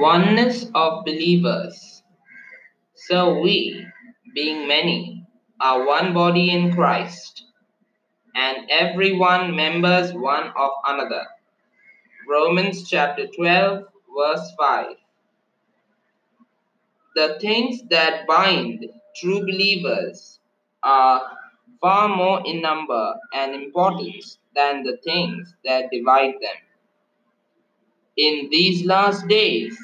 Oneness of believers. So we, being many, are one body in Christ, and every one members one of another. Romans chapter 12, verse 5. The things that bind true believers are far more in number and importance than the things that divide them. In these last days,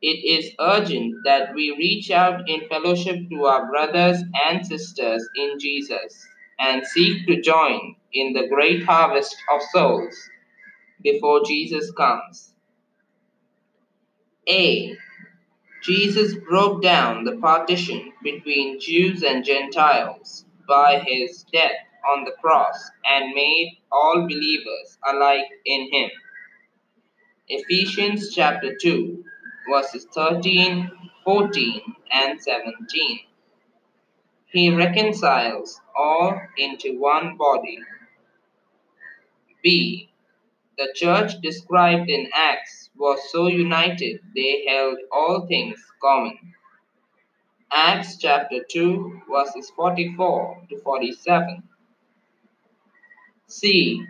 it is urgent that we reach out in fellowship to our brothers and sisters in Jesus and seek to join in the great harvest of souls before Jesus comes. A. Jesus broke down the partition between Jews and Gentiles by his death on the cross and made all believers alike in him. Ephesians chapter 2, verses 13, 14, and 17. He reconciles all into one body. B. The church described in Acts was so united they held all things common. Acts chapter 2, verses 44 to 47. C.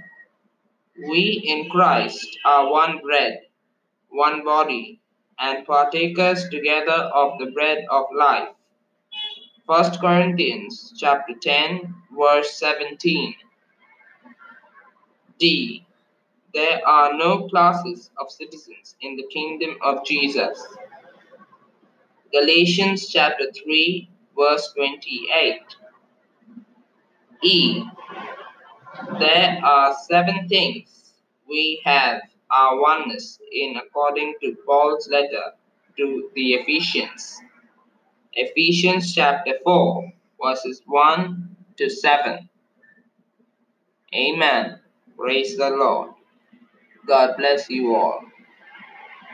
We in Christ are one bread, one body, and partakers together of the bread of life. 1 Corinthians chapter 10, verse 17. D. There are no classes of citizens in the kingdom of Jesus. Galatians chapter 3, verse 28. E. There are seven things we have our oneness in according to Paul's letter to the Ephesians. Ephesians chapter 4, verses 1 to 7. Amen. Praise the Lord. God bless you all.